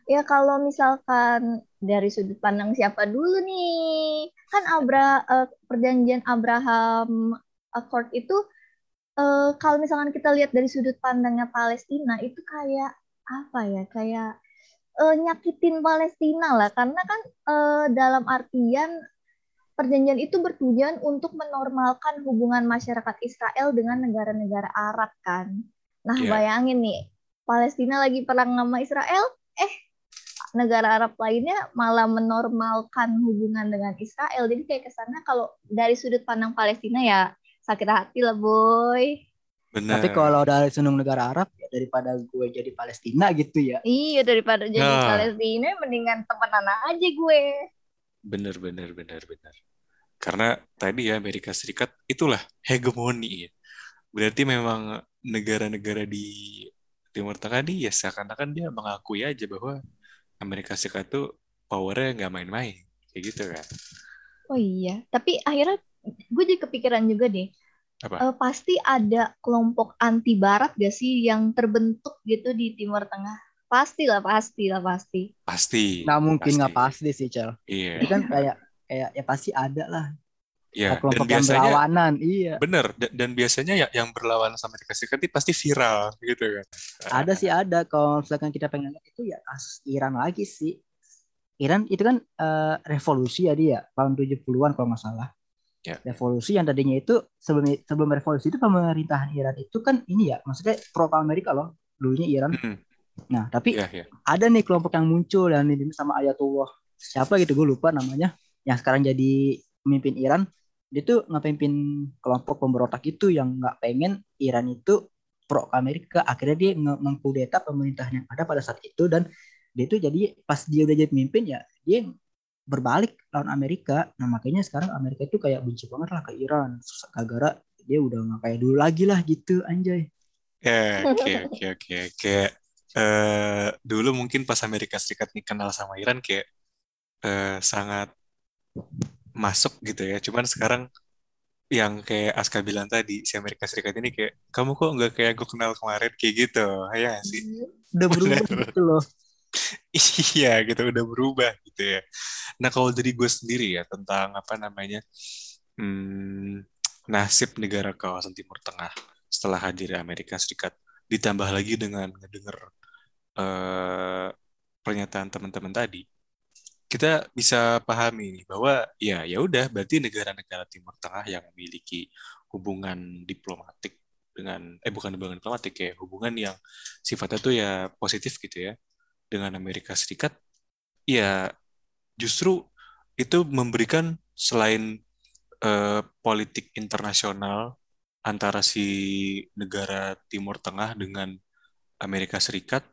Ya kalau misalkan dari sudut pandang siapa dulu nih, kan Abra uh, perjanjian Abraham Accord itu uh, kalau misalkan kita lihat dari sudut pandangnya Palestina itu kayak apa ya kayak uh, nyakitin Palestina lah karena kan uh, dalam artian perjanjian itu bertujuan untuk menormalkan hubungan masyarakat Israel dengan negara-negara Arab kan. Nah yeah. bayangin nih Palestina lagi perang sama Israel, eh negara Arab lainnya malah menormalkan hubungan dengan Israel. Jadi kayak kesannya kalau dari sudut pandang Palestina ya sakit hati lah boy. Bener. Tapi kalau dari seneng negara Arab ya daripada gue jadi Palestina gitu ya. Iya daripada jadi nah. Palestina mendingan temenan aja gue. Bener bener bener bener. Karena tadi ya Amerika Serikat itulah hegemoni ya. Berarti memang negara-negara di Timur Tengah nih ya seakan-akan dia mengakui aja bahwa Amerika Serikat tuh powernya nggak main-main kayak gitu kan. Oh iya, tapi akhirnya gue jadi kepikiran juga deh apa? Uh, pasti ada kelompok anti barat gak sih yang terbentuk gitu di Timur Tengah? Pasti lah, pasti lah, pasti. Pasti. Nggak mungkin nggak pasti. pasti sih, Cel. Iya. Itu kan kayak kayak ya pasti ada lah. Iya. Kelompok dan biasanya, yang berlawanan, iya. Bener. Dan, dan biasanya ya yang berlawan sama Amerika Serikat itu pasti viral gitu kan. Ada sih ada. Kalau misalkan kita pengen itu ya kasus Iran lagi sih. Iran itu kan uh, revolusi ya dia tahun 70-an kalau nggak salah yeah. revolusi yang tadinya itu sebelum sebelum revolusi itu pemerintahan Iran itu kan ini ya maksudnya pro Amerika loh dulunya Iran mm -hmm. nah tapi yeah, yeah. ada nih kelompok yang muncul dan ini sama Ayatollah siapa gitu gue lupa namanya yang sekarang jadi pemimpin Iran dia tuh ngepimpin kelompok pemberontak itu yang nggak pengen Iran itu pro Amerika akhirnya dia mengkudeta pemerintahan yang ada pada saat itu dan dia itu jadi pas dia udah jadi pemimpin ya dia berbalik lawan Amerika. Nah makanya sekarang Amerika itu kayak benci banget lah ke Iran. Gara-gara dia udah nggak kayak dulu lagi lah gitu anjay. Oke oke oke oke. Eh, dulu mungkin pas Amerika Serikat nih kenal sama Iran kayak uh, sangat masuk gitu ya. Cuman sekarang yang kayak Aska bilang tadi si Amerika Serikat ini kayak kamu kok nggak kayak gue kenal kemarin? Kayak gitu. Ya sih? Udah berubah gitu loh. Iya gitu udah berubah gitu ya. Nah kalau dari gue sendiri ya tentang apa namanya hmm, nasib negara kawasan Timur Tengah setelah hadir Amerika Serikat ditambah lagi dengan ngedenger uh, pernyataan teman-teman tadi kita bisa pahami bahwa ya ya udah berarti negara-negara Timur Tengah yang memiliki hubungan diplomatik dengan eh bukan hubungan diplomatik ya hubungan yang sifatnya tuh ya positif gitu ya dengan Amerika Serikat, ya justru itu memberikan selain uh, politik internasional antara si negara Timur Tengah dengan Amerika Serikat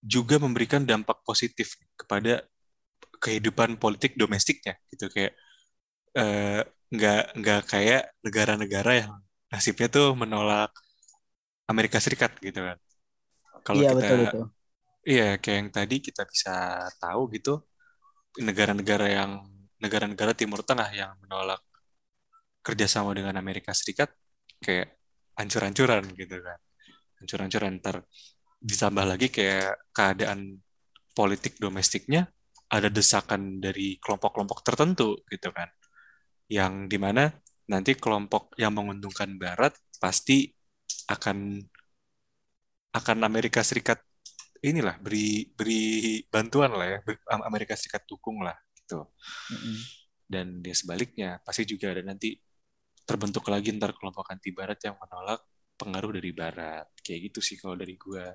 juga memberikan dampak positif kepada kehidupan politik domestiknya gitu. Kayak uh, nggak nggak kayak negara-negara yang nasibnya tuh menolak Amerika Serikat gitu kan. Kalau iya, kita betul, betul. Iya, kayak yang tadi kita bisa tahu gitu, negara-negara yang negara-negara Timur Tengah yang menolak kerjasama dengan Amerika Serikat kayak hancur-hancuran gitu kan, hancur-hancuran ntar ditambah lagi kayak keadaan politik domestiknya ada desakan dari kelompok-kelompok tertentu gitu kan, yang di mana nanti kelompok yang menguntungkan Barat pasti akan akan Amerika Serikat inilah beri beri bantuan lah ya Amerika Serikat dukung lah gitu. Mm-hmm. dan dia sebaliknya pasti juga ada nanti terbentuk lagi ntar kelompok anti Barat yang menolak pengaruh dari Barat. Kayak gitu sih kalau dari gua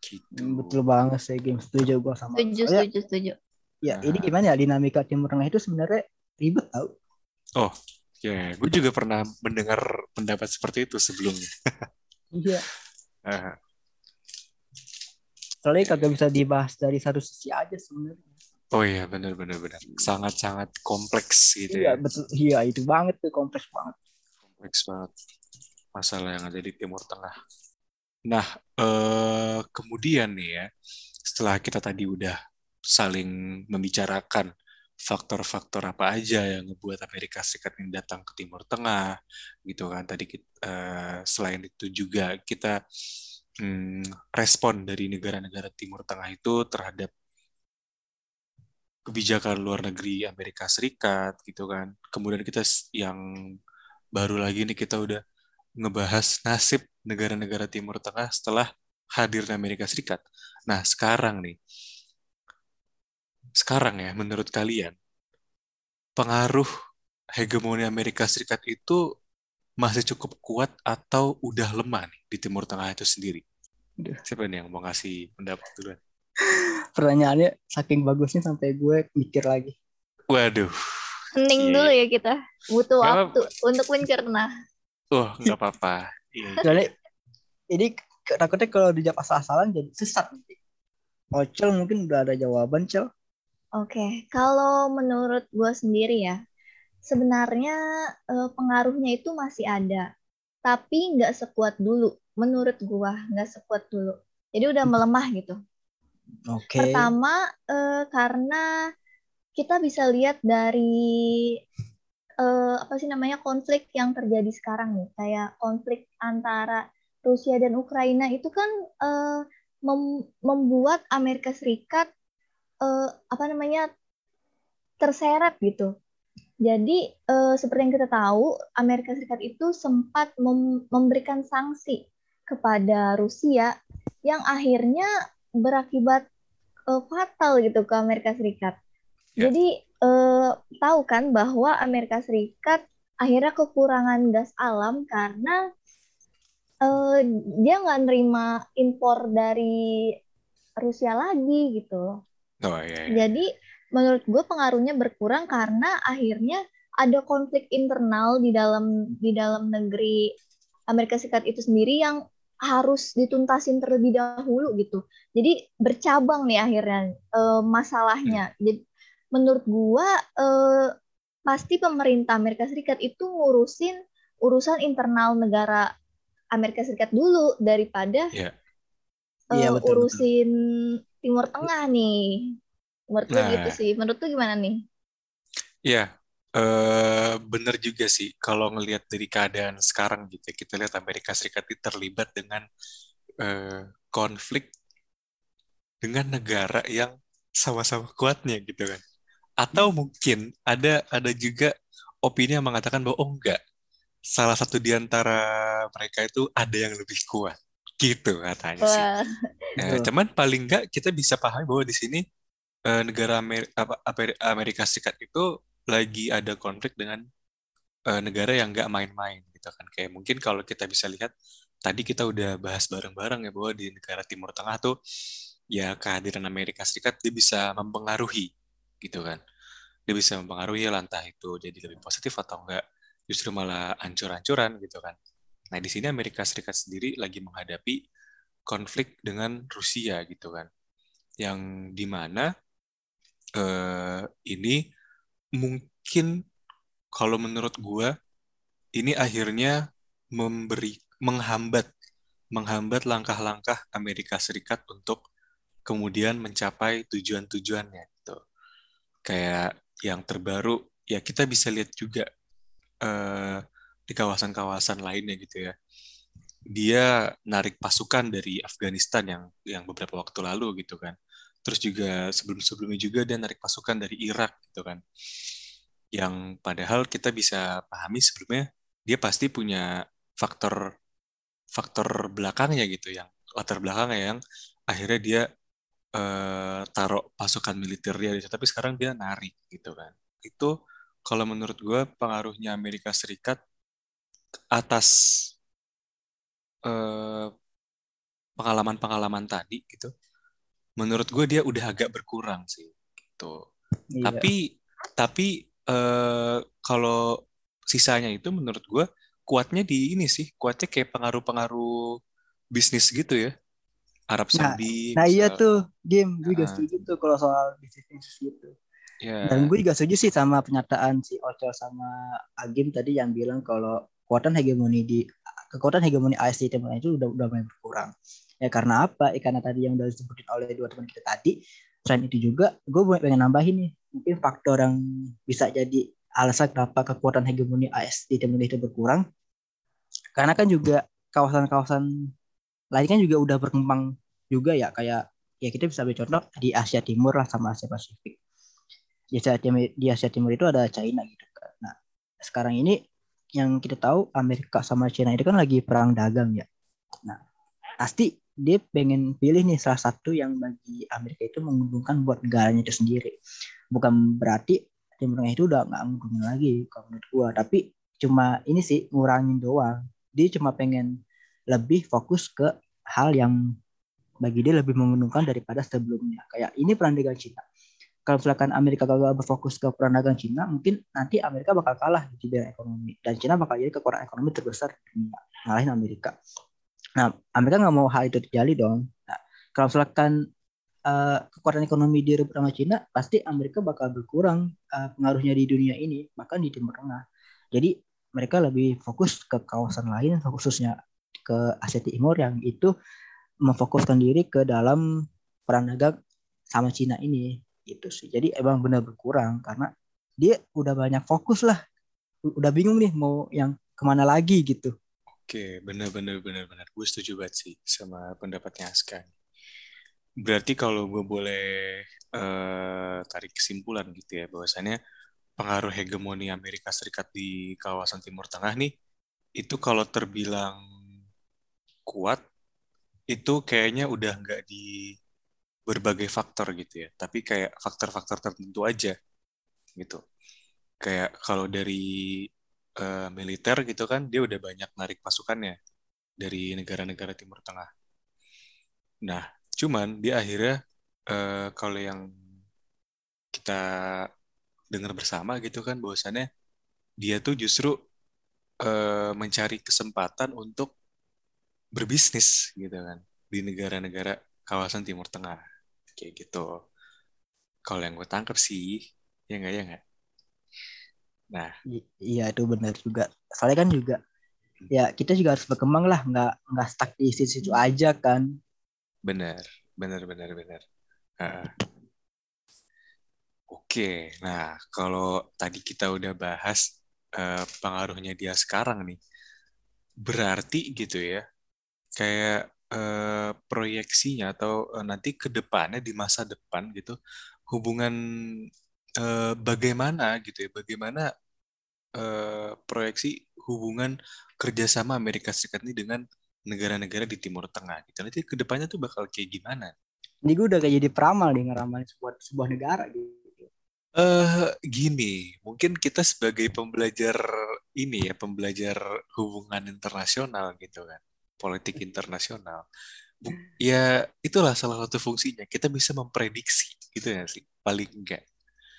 gitu betul banget sih game setuju gua sama setuju setuju setuju Ya, Nah. ini gimana ya dinamika Timur Tengah itu sebenarnya ribet tau. Oh, ya, gue juga pernah mendengar pendapat seperti itu sebelumnya. Iya. Ah, Soalnya kagak bisa dibahas dari satu sisi aja sebenarnya. oh iya, benar benar benar. Sangat-sangat kompleks gitu Iya ya. betul. Iya itu banget tuh kompleks banget. Kompleks banget masalah yang ada di Timur Tengah. Nah, eh, kemudian nih ya, setelah kita tadi udah saling membicarakan faktor-faktor apa aja yang ngebuat Amerika Serikat ini datang ke Timur Tengah, gitu kan. Tadi kita, eh, selain itu juga kita hmm, respon dari negara-negara Timur Tengah itu terhadap kebijakan luar negeri Amerika Serikat, gitu kan. Kemudian kita yang baru lagi nih kita udah ngebahas nasib negara-negara Timur Tengah setelah hadirnya Amerika Serikat. Nah, sekarang nih, sekarang ya, menurut kalian, pengaruh hegemoni Amerika Serikat itu masih cukup kuat atau udah lemah nih di Timur Tengah itu sendiri? Siapa nih yang mau ngasih pendapat duluan? Pertanyaannya saking bagusnya sampai gue mikir lagi. Waduh, Hening Iya, dulu ya kita. Butuh Nggak waktu untuk mencerna. Oh nggak apa-apa. Iya, Soalnya ini takutnya kalau dijawab asal-asalan jadi sesat nanti. Ocel mungkin udah ada jawaban, Cel. Oke, kalau menurut gue sendiri ya, sebenarnya eh, pengaruhnya itu masih ada, tapi nggak sekuat dulu. Menurut gue nggak sekuat dulu. Jadi udah melemah gitu. Oke. Pertama, eh, karena kita bisa lihat dari eh, apa sih namanya konflik yang terjadi sekarang nih, kayak konflik antara Rusia dan Ukraina itu kan eh, mem- membuat Amerika Serikat eh, apa namanya terseret gitu. Jadi eh, seperti yang kita tahu, Amerika Serikat itu sempat mem- memberikan sanksi kepada Rusia yang akhirnya berakibat eh, fatal gitu ke Amerika Serikat. Ya. Jadi eh, tahu kan bahwa Amerika Serikat akhirnya kekurangan gas alam karena eh, dia nggak nerima impor dari Rusia lagi gitu. Oh iya, iya. Jadi menurut gue pengaruhnya berkurang karena akhirnya ada konflik internal di dalam di dalam negeri Amerika Serikat itu sendiri yang harus dituntasin terlebih dahulu gitu. Jadi bercabang nih akhirnya eh, masalahnya. Jadi menurut gua eh, pasti pemerintah Amerika Serikat itu ngurusin urusan internal negara Amerika Serikat dulu daripada Iya. eh, Iya, betul, urusin Timur Tengah nih. Menurut Nah. gitu sih. Menurut tuh gimana nih? Iya, eh bener juga sih kalau ngelihat dari keadaan sekarang gitu ya. Kita lihat Amerika Serikat itu terlibat dengan eh, konflik dengan negara yang sama-sama kuatnya gitu kan. Atau mungkin ada ada juga opini yang mengatakan bahwa oh enggak, salah satu di antara mereka itu ada yang lebih kuat. Gitu katanya sih. Wah, Eh, Betul. cuman paling nggak kita bisa pahami bahwa di sini eh, negara Amer- Amerika Serikat itu lagi ada konflik dengan eh, negara yang nggak main-main gitu kan. Kayak mungkin kalau kita bisa lihat tadi kita udah bahas bareng-bareng ya bahwa di negara Timur Tengah tuh ya kehadiran Amerika Serikat dia bisa mempengaruhi gitu kan. Dia bisa mempengaruhi lah entah itu jadi lebih positif atau enggak justru malah ancur-ancuran gitu kan. Nah, di sini Amerika Serikat sendiri lagi menghadapi konflik dengan Rusia gitu kan. Yang di mana eh, ini mungkin kalau menurut gua ini akhirnya memberi menghambat menghambat langkah-langkah Amerika Serikat untuk kemudian mencapai tujuan-tujuannya gitu. Kayak yang terbaru ya kita bisa lihat juga eh, di kawasan-kawasan lainnya gitu ya. Dia narik pasukan dari Afghanistan yang yang beberapa waktu lalu gitu kan. Terus juga sebelum-sebelumnya juga dia narik pasukan dari Irak gitu kan. Yang padahal kita bisa pahami sebelumnya dia pasti punya faktor faktor belakangnya gitu yang latar belakangnya yang akhirnya dia eh, taruh pasukan militer dia di situ. tapi sekarang dia narik gitu kan. Itu kalau menurut gue pengaruhnya Amerika Serikat atas eh, pengalaman-pengalaman tadi gitu, menurut gue dia udah agak berkurang sih. gitu. Iya. Tapi tapi eh, kalau sisanya itu menurut gue kuatnya di ini sih, kuatnya kayak pengaruh-pengaruh bisnis gitu ya. Arab Nah, Saudi. Nah iya misal. tuh, game gue juga setuju tuh kalau soal bisnis bisnis gitu. Ya, Dan gue juga setuju sih sama pernyataan si Ocel sama Agim tadi yang bilang kalau kekuatan hegemoni di kekuatan hegemoni AS di Timur itu udah udah mulai berkurang. Ya karena apa? Ya, karena tadi yang udah disebutin oleh dua teman kita tadi. Selain itu juga, gue pengen nambahin nih, mungkin faktor yang bisa jadi alasan kenapa kekuatan hegemoni AS di Timur itu berkurang. Karena kan juga kawasan-kawasan lain kan juga udah berkembang juga ya, kayak ya kita bisa ambil di Asia Timur lah sama Asia Pasifik di Asia Timur, di Asia Timur itu ada China gitu kan. Nah, sekarang ini yang kita tahu Amerika sama China itu kan lagi perang dagang ya. Nah, pasti dia pengen pilih nih salah satu yang bagi Amerika itu menguntungkan buat negaranya itu sendiri. Bukan berarti Timur Tengah itu udah nggak menguntungkan lagi kalau menurut gua, tapi cuma ini sih ngurangin doang. Dia cuma pengen lebih fokus ke hal yang bagi dia lebih menguntungkan daripada sebelumnya. Kayak ini perang dagang Cina kalau misalkan Amerika gagal berfokus ke perang dagang Cina, mungkin nanti Amerika bakal kalah di bidang ekonomi dan Cina bakal jadi kekuatan ekonomi terbesar di dunia, ngalahin Amerika. Nah, Amerika nggak mau hal itu terjadi dong. Nah, kalau misalkan uh, kekuatan ekonomi direbut sama Cina, pasti Amerika bakal berkurang uh, pengaruhnya di dunia ini, bahkan di Timur Tengah. Jadi mereka lebih fokus ke kawasan lain, khususnya ke Asia Timur yang itu memfokuskan diri ke dalam perang dagang sama Cina ini gitu sih. Jadi emang benar berkurang karena dia udah banyak fokus lah. Udah bingung nih mau yang ke mana lagi gitu. Oke, benar-benar benar-benar. Gue setuju banget sih sama pendapatnya Aska. Berarti kalau gue boleh eh, tarik kesimpulan gitu ya, bahwasannya pengaruh hegemoni Amerika Serikat di kawasan Timur Tengah nih, itu kalau terbilang kuat, itu kayaknya udah nggak di berbagai faktor gitu ya, tapi kayak faktor-faktor tertentu aja gitu. Kayak kalau dari uh, militer gitu kan, dia udah banyak narik pasukannya dari negara-negara Timur Tengah. Nah, cuman di akhirnya uh, kalau yang kita dengar bersama gitu kan, bahwasannya dia tuh justru uh, mencari kesempatan untuk berbisnis gitu kan di negara-negara kawasan Timur Tengah kayak gitu. Kalau yang gue tangkap sih, ya nggak ya nggak. Nah, I iya itu benar juga. Soalnya kan juga ya kita juga harus berkembang lah, nggak nggak stuck di situ-situ aja kan. benar, benar, benar, benar. Uh, Oke, nah kalau tadi kita udah bahas uh, pengaruhnya dia sekarang nih, berarti gitu ya, kayak uh, proyeksinya atau uh, nanti ke depannya di masa depan gitu hubungan uh, bagaimana gitu ya bagaimana uh, proyeksi hubungan kerjasama Amerika Serikat ini dengan negara-negara di Timur Tengah gitu nanti ke depannya tuh bakal kayak gimana? Ini gue udah kayak jadi peramal nih ngeramalin sebuah sebuah negara gitu. Eh uh, gini, mungkin kita sebagai pembelajar ini ya pembelajar hubungan internasional gitu kan politik internasional. Ya itulah salah satu fungsinya. Kita bisa memprediksi gitu ya sih, paling enggak.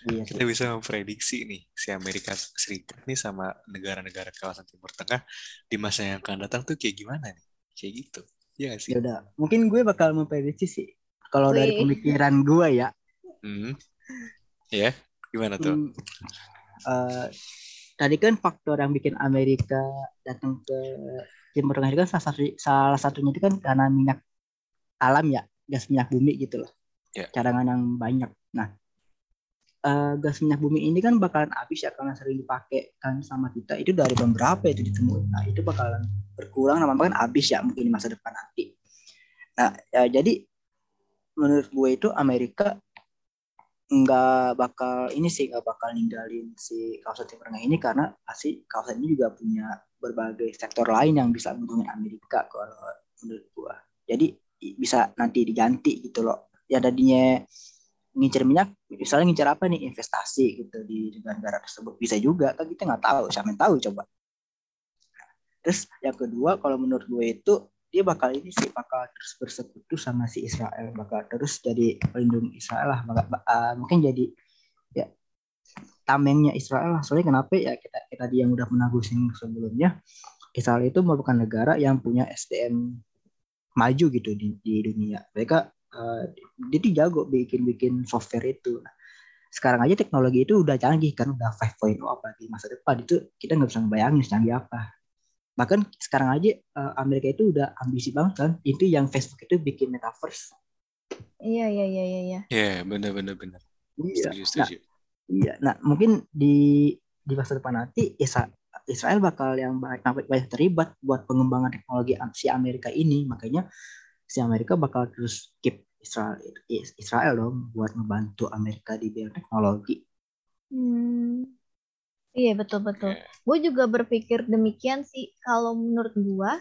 Iya, kita bisa memprediksi nih si Amerika Serikat nih sama negara-negara kawasan Timur Tengah di masa yang akan datang tuh kayak gimana nih? Kayak gitu. Iya gak sih? Yaudah, mungkin gue bakal memprediksi sih. Kalau dari pemikiran gue ya. Hmm. Ya, gimana tuh? Hmm, uh, tadi kan faktor yang bikin Amerika datang ke Timur Tengah itu kan salah satu salah satunya itu kan karena minyak alam ya gas minyak bumi gitu loh. Yeah. cadangan yang banyak. Nah uh, gas minyak bumi ini kan bakalan habis ya karena sering dipakai kan sama kita. Itu dari beberapa itu ditemuin? Nah itu bakalan berkurang lama kan habis ya mungkin di masa depan nanti. Nah ya, jadi menurut gue itu Amerika nggak bakal ini sih nggak bakal ninggalin si kawasan Timur Tengah ini karena pasti kawasan ini juga punya berbagai sektor lain yang bisa menguntungkan Amerika kalau menurut gua. Jadi bisa nanti diganti gitu loh. Ya tadinya ngincer minyak, misalnya ngincer apa nih investasi gitu di negara-negara tersebut bisa juga kan kita nggak tahu, siapa yang tahu coba. Terus yang kedua kalau menurut gue itu dia bakal ini sih bakal terus bersekutu sama si Israel bakal terus jadi pelindung Israel lah bakal, uh, mungkin jadi ya tamengnya Israel lah. Soalnya kenapa ya kita kita dia yang udah pernah sebelumnya? Israel itu merupakan negara yang punya SDM maju gitu di, di dunia. Mereka uh, dia tuh jago bikin bikin software itu. Nah, sekarang aja teknologi itu udah canggih kan udah 5.0 apa di masa depan. Itu kita nggak bisa ngebayangin canggih apa. Bahkan sekarang aja uh, Amerika itu udah ambisi banget kan. Itu yang Facebook itu bikin metaverse. Iya iya iya iya iya. Yeah, benar benar benar iya. Setuju, setuju. Nah, iya nah mungkin di di masa depan nanti Israel bakal yang banyak, banyak terlibat buat pengembangan teknologi si Amerika ini makanya si Amerika bakal terus keep Israel Israel dong buat membantu Amerika di bidang teknologi. Hmm. Iya betul betul. Yeah. Gue juga berpikir demikian sih. Kalau menurut gue,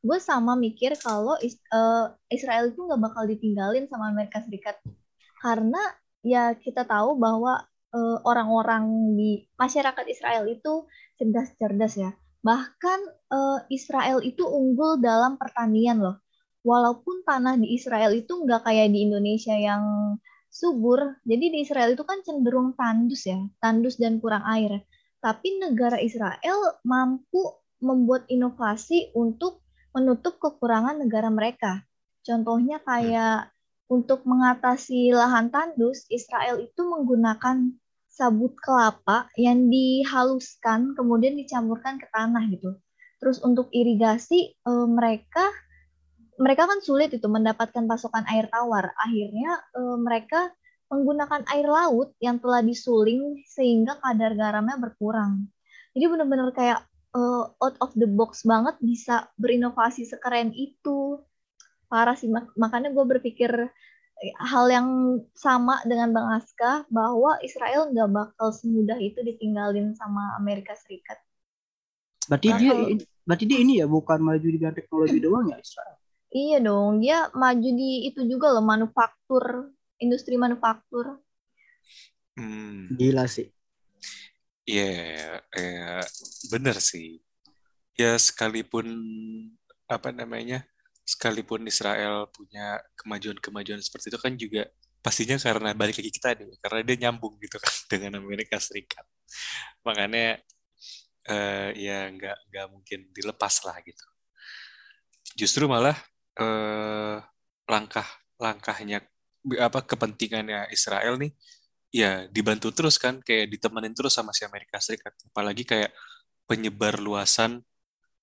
gue sama mikir kalau uh, Israel itu nggak bakal ditinggalin sama Amerika Serikat karena ya kita tahu bahwa eh, orang-orang di masyarakat Israel itu cerdas-cerdas ya. Bahkan uh, Israel itu unggul dalam pertanian loh walaupun tanah di Israel itu nggak kayak di Indonesia yang subur, jadi di Israel itu kan cenderung tandus ya, tandus dan kurang air. Tapi negara Israel mampu membuat inovasi untuk menutup kekurangan negara mereka. Contohnya kayak untuk mengatasi lahan tandus, Israel itu menggunakan sabut kelapa yang dihaluskan kemudian dicampurkan ke tanah gitu. Terus untuk irigasi eh, mereka mereka kan sulit itu mendapatkan pasokan air tawar. Akhirnya e, mereka menggunakan air laut yang telah disuling sehingga kadar garamnya berkurang. Jadi benar-benar kayak e, out of the box banget bisa berinovasi sekeren itu. Parah sih, mak makanya gue berpikir eh, hal yang sama dengan Bang Aska bahwa Israel nggak bakal semudah itu ditinggalin sama Amerika Serikat. Berarti dia, berarti dia ini ya bukan maju di teknologi doang ya Israel? Iya dong, dia maju di itu juga loh manufaktur, industri manufaktur. Hmm. Gila sih. Iya, yeah, yeah, bener sih. Ya sekalipun apa namanya, sekalipun Israel punya kemajuan-kemajuan seperti itu kan juga pastinya karena balik lagi kita deh, karena dia nyambung gitu kan dengan Amerika Serikat. Makanya uh, ya nggak nggak mungkin dilepas lah gitu. Justru malah eh, langkah langkahnya apa kepentingannya Israel nih ya dibantu terus kan kayak ditemenin terus sama si Amerika Serikat apalagi kayak penyebar luasan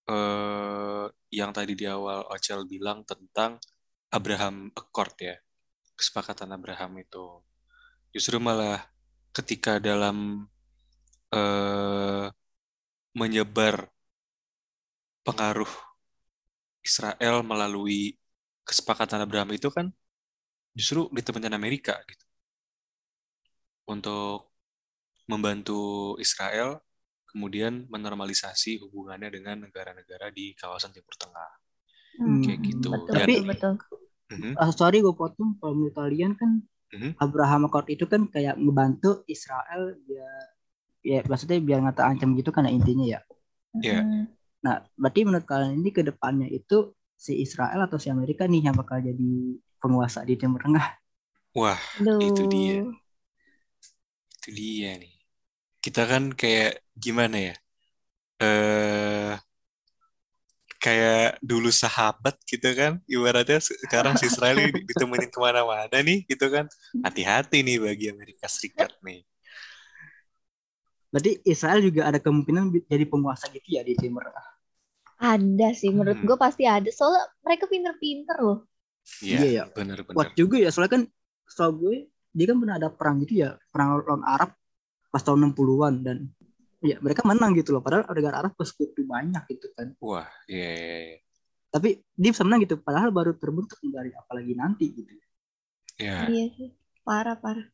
eh, yang tadi di awal Ocel bilang tentang Abraham Accord ya kesepakatan Abraham itu. Justru malah ketika dalam eh, menyebar pengaruh Israel melalui kesepakatan Abraham itu kan justru ditemukan Amerika gitu. Untuk membantu Israel kemudian menormalisasi hubungannya dengan negara-negara di kawasan Timur Tengah hmm, kayak gitu betul, Dan, betul, betul. Uh, uh, sorry gue potong kalau menurut kalian kan uh-huh. Abraham Accord itu kan kayak ngebantu Israel biar ya maksudnya biar ngata ancam gitu kan intinya ya. Iya. Yeah. Nah, berarti menurut kalian ini ke depannya itu si Israel atau si Amerika nih yang bakal jadi penguasa di Timur Tengah? Wah, Aduh. itu dia. Itu dia nih. Kita kan kayak gimana ya? Eh kayak dulu sahabat gitu kan ibaratnya sekarang si Israel ditemenin ke mana-mana nih gitu kan hati-hati nih bagi Amerika Serikat nih berarti Israel juga ada kemungkinan jadi penguasa gitu ya di Timur Tengah ada sih, menurut hmm. gue pasti ada. Soalnya mereka pinter-pinter loh. Iya, iya ya. benar-benar. Kuat juga ya, soalnya kan setahu gue dia kan pernah ada perang gitu ya, perang lawan Arab pas tahun 60-an dan ya mereka menang gitu loh. Padahal negara Arab bersekutu banyak gitu kan. Wah, iya. Yeah, yeah, Tapi dia bisa menang gitu, padahal baru terbentuk dari apalagi nanti gitu. Iya. Iya sih, parah parah.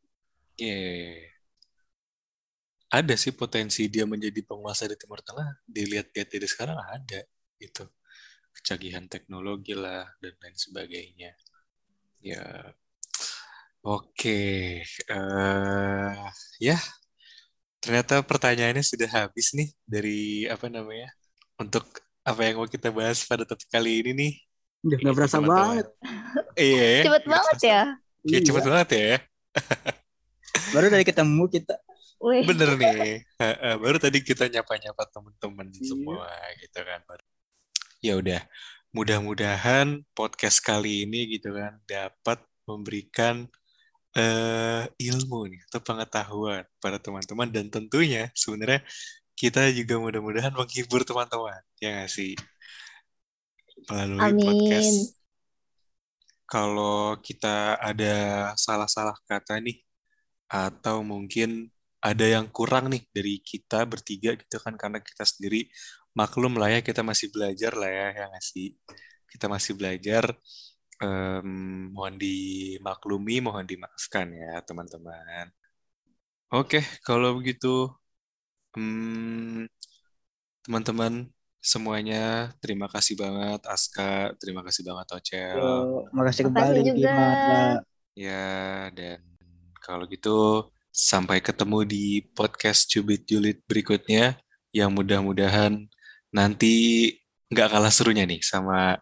Iya. Yeah ada sih potensi dia menjadi penguasa di Timur Tengah. Dilihat-lihat dari sekarang ada itu kecanggihan teknologi lah dan lain sebagainya. Ya, oke, okay. uh, eh, ya ternyata pertanyaannya sudah habis nih dari apa namanya untuk apa yang mau kita bahas pada topik kali ini nih. Udah nggak berasa banget. Iya. ya. Cepet banget ya. Iya, cepet banget ya. Baru dari ketemu kita. Wih. Bener nih. Heeh, Baru tadi kita nyapa-nyapa teman-teman Iya. semua gitu kan. Ya udah. Mudah-mudahan podcast kali ini gitu kan dapat memberikan eh, ilmu nih atau pengetahuan pada teman-teman. Dan tentunya sebenarnya kita juga mudah-mudahan menghibur teman-teman ya nggak sih? Melalui Amin. podcast. Kalau kita ada salah-salah kata nih atau mungkin ada yang kurang nih dari kita bertiga gitu kan karena kita sendiri maklum lah ya kita masih belajar lah ya ya nggak sih? Kita masih belajar Em, mohon dimaklumi mohon dimaafkan ya teman-teman. Oke kalau begitu em, teman-teman semuanya terima kasih banget Aska terima kasih banget Ocel. Yo, makasih Makasih kembali juga. Ya, dan kalau gitu sampai ketemu di podcast Cubit Julit berikutnya. Yang mudah-mudahan nanti nggak kalah serunya nih sama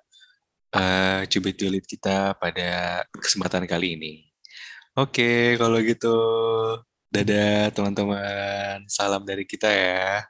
eh, Cubit Julit kita pada kesempatan kali ini. Oke, kalau gitu dadah teman-teman. Salam dari kita ya.